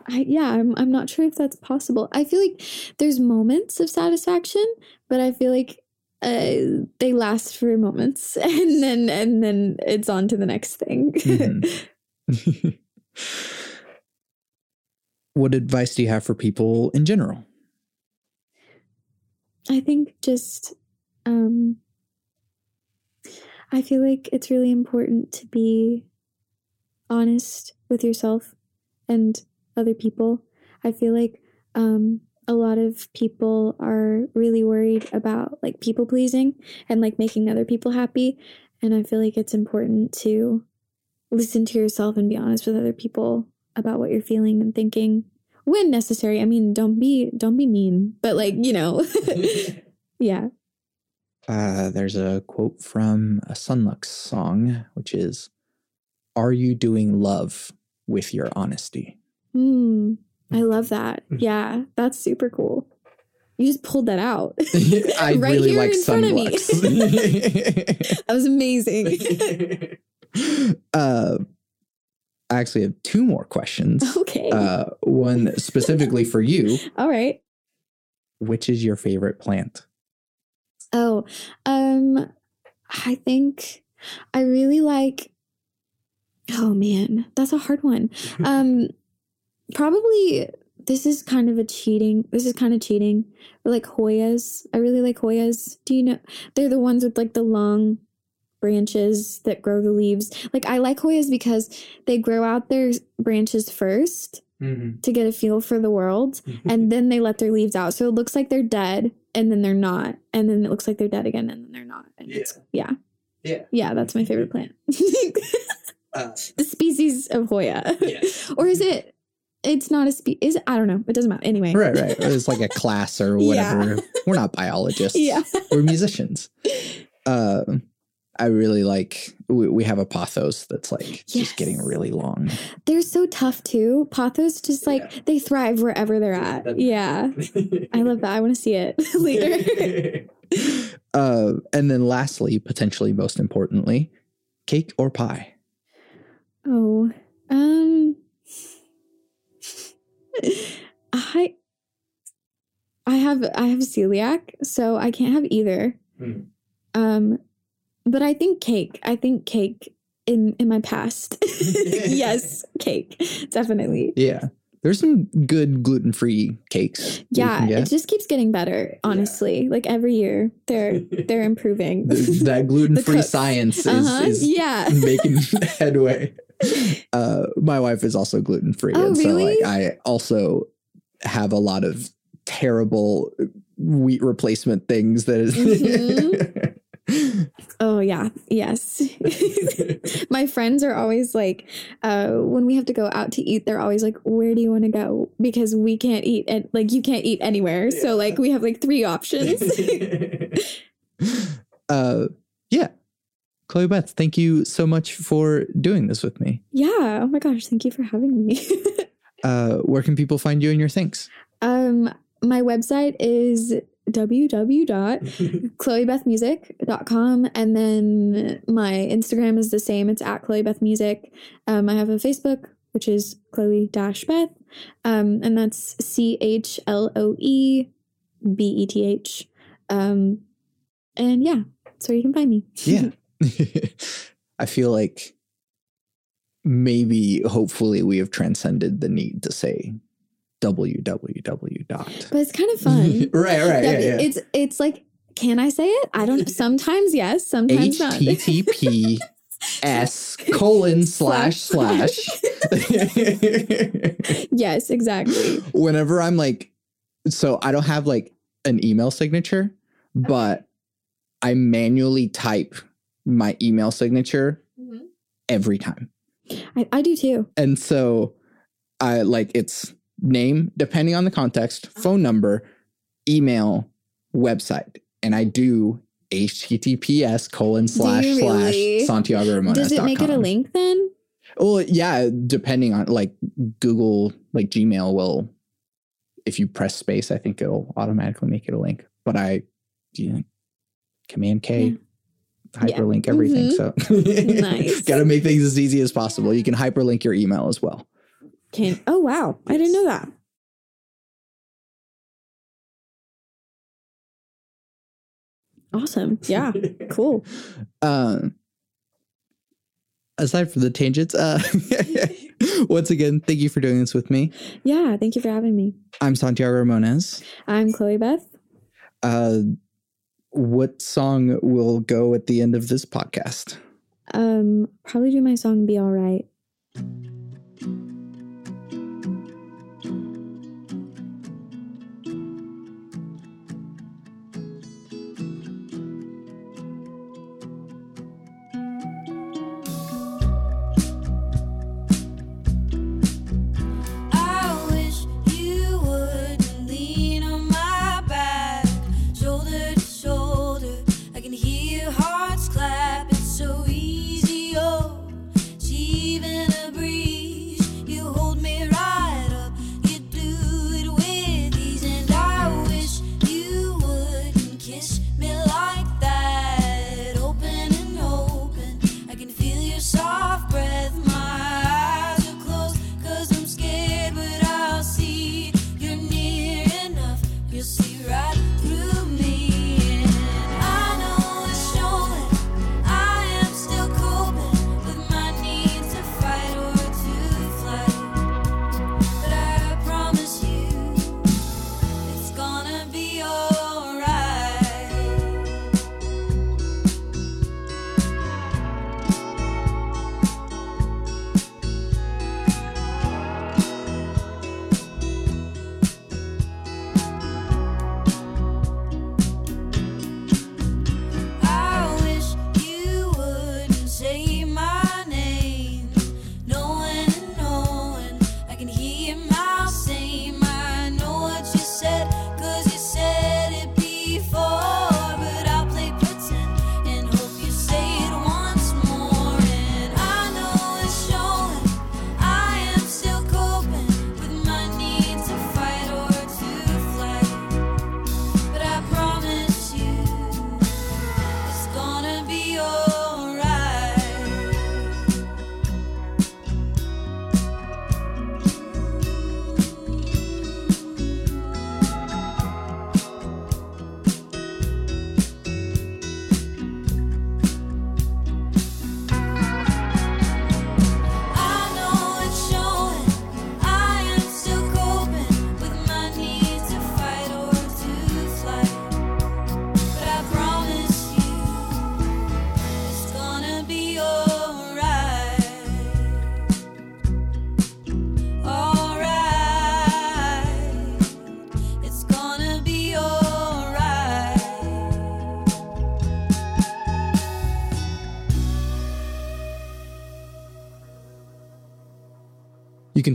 I yeah, I'm I'm not sure if that's possible. I feel like there's moments of satisfaction, but I feel like uh, they last for moments and then and then it's on to the next thing. Mhm. what advice do you have for people in general? I think just um I feel like it's really important to be honest with yourself and other people. I feel like um a lot of people are really worried about like people pleasing and like making other people happy and I feel like it's important to listen to yourself and be honest with other people about what you're feeling and thinking when necessary. I mean, don't be don't be mean, but like, you know. yeah. Uh, there's a quote from a Sunlux song, which is, "Are you doing love with your honesty?" Hmm. I love that. Yeah, that's super cool. You just pulled that out. I Right really here like in front of me. That was amazing. uh, I actually have two more questions. okay. Uh, one specifically for you. All right. Which is your favorite plant? Oh, um, I think I really like. Oh man, that's a hard one. Um, probably this is kind of a cheating. This is kind of cheating. But like Hoyas, I really like Hoyas. Do you know? They're the ones with like the long branches that grow the leaves. Like I like Hoyas because they grow out their branches first to get a feel for the world and then they let their leaves out. So it looks like they're dead and then they're not. And then it looks like they're dead again and then they're not. And it's yeah. Yeah. Yeah, that's my favorite plant. Uh, the species of Hoya. Yes. or is it it's not a spe is it? I don't know. It doesn't matter. Anyway. right, right. It's like a class or Yeah. whatever. We're not biologists. Yeah. We're musicians. Uh, I really like. We, we have a pothos that's like Yes. just getting really long. They're so tough too. Pothos just like Yeah. they thrive wherever they're at. Yeah. I love that. I want to see it later. uh, and then lastly, potentially most importantly, cake or pie. Oh, um, I, I have I have celiac, so I can't have either. Hmm. Um, but I think cake. I think cake in in my past. yes, cake, definitely. Yeah. There's some good gluten free cakes. Yeah, it just keeps getting better. Honestly, like every year, they're they're improving. Th- that gluten free science is, uh-huh. is Yeah. making headway. Uh, my wife is also gluten free, Oh, and so like? I also have a lot of terrible wheat replacement things that is. Mhm. Oh yeah, yes. My friends are always like, uh, when we have to go out to eat, they're always like, "Where do you want to go?" Because we can't eat, and like you can't eat anywhere. So like we have like three options. uh, yeah, Chloe Beth, thank you so much for doing this with me. yeah. Oh my gosh, thank you for having me. Uh, where can people find you and your things? um, my website is www.chloebethmusic.com and then my Instagram is the same. It's at Chloe Beth Music. Um, I have a Facebook, which is Chloe Dash Beth. Um, and that's C H L O E B E T H. Um, and yeah, that's where you can find me. Yeah. I feel like maybe, hopefully, we have transcended the need to say www dot. But it's kind of fun. right, right. Yeah, Yeah. It's it's like Can I say it? I don't. Sometimes yes. Sometimes not. HTTPS colon slash slash. yes, exactly. Whenever I'm like, so I don't have like an email signature, but I manually type my email signature Mm-hmm. every time. I, I do too. And so I like it's name, depending on the context, uh-huh. phone number, email, website. And I do https colon slash you slash really? Santiago Ramones. Does it make it a link then? Well, yeah, depending on like Google, like Gmail will, if you press space, I think it'll automatically make it a link. But I, you know, Command K, Yeah. hyperlink everything. Mm-hmm. So Nice. got to make things as easy as possible. You can hyperlink your email as well. Can oh wow, I didn't know that. Awesome. Yeah. Cool. Um, aside from the tangents, uh, once again, thank you for doing this with me. Yeah. Thank you for having me. I'm Santiago Ramones. I'm Chloe Beth. Uh, what song will go at the end of this podcast? Um, probably do my song "Be All Right."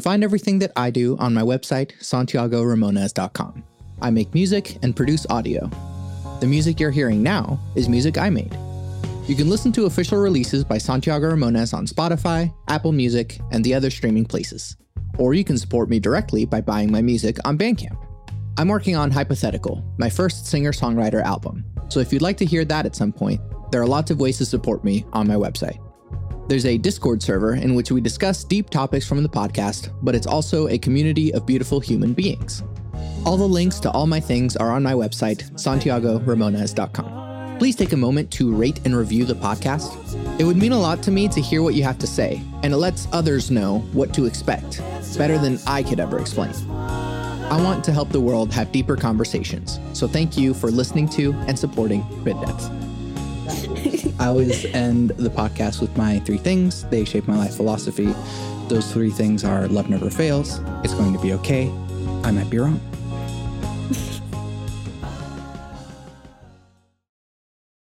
Find everything that I do on my website, santiagoramones.com. I make music and produce audio. The music you're hearing now is music I made. You can listen to official releases by Santiago Ramones on Spotify, Apple Music, and the other streaming places. Or you can support me directly by buying my music on Bandcamp. I'm working on Hypothetical, my first singer songwriter album, so if you'd like to hear that at some point, there are lots of ways to support me on my website. There's a Discord server in which we discuss deep topics from the podcast, but it's also a community of beautiful human beings. All the links to all my things are on my website, santiagoramones.com. Please take a moment to rate and review the podcast. It would mean a lot to me to hear what you have to say, and it lets others know what to expect, better than I could ever explain. I want to help the world have deeper conversations. So thank you for listening to and supporting Bit. I always end the podcast with my three things. They shape my life philosophy. Those three things are love never fails, it's going to be okay, I might be wrong.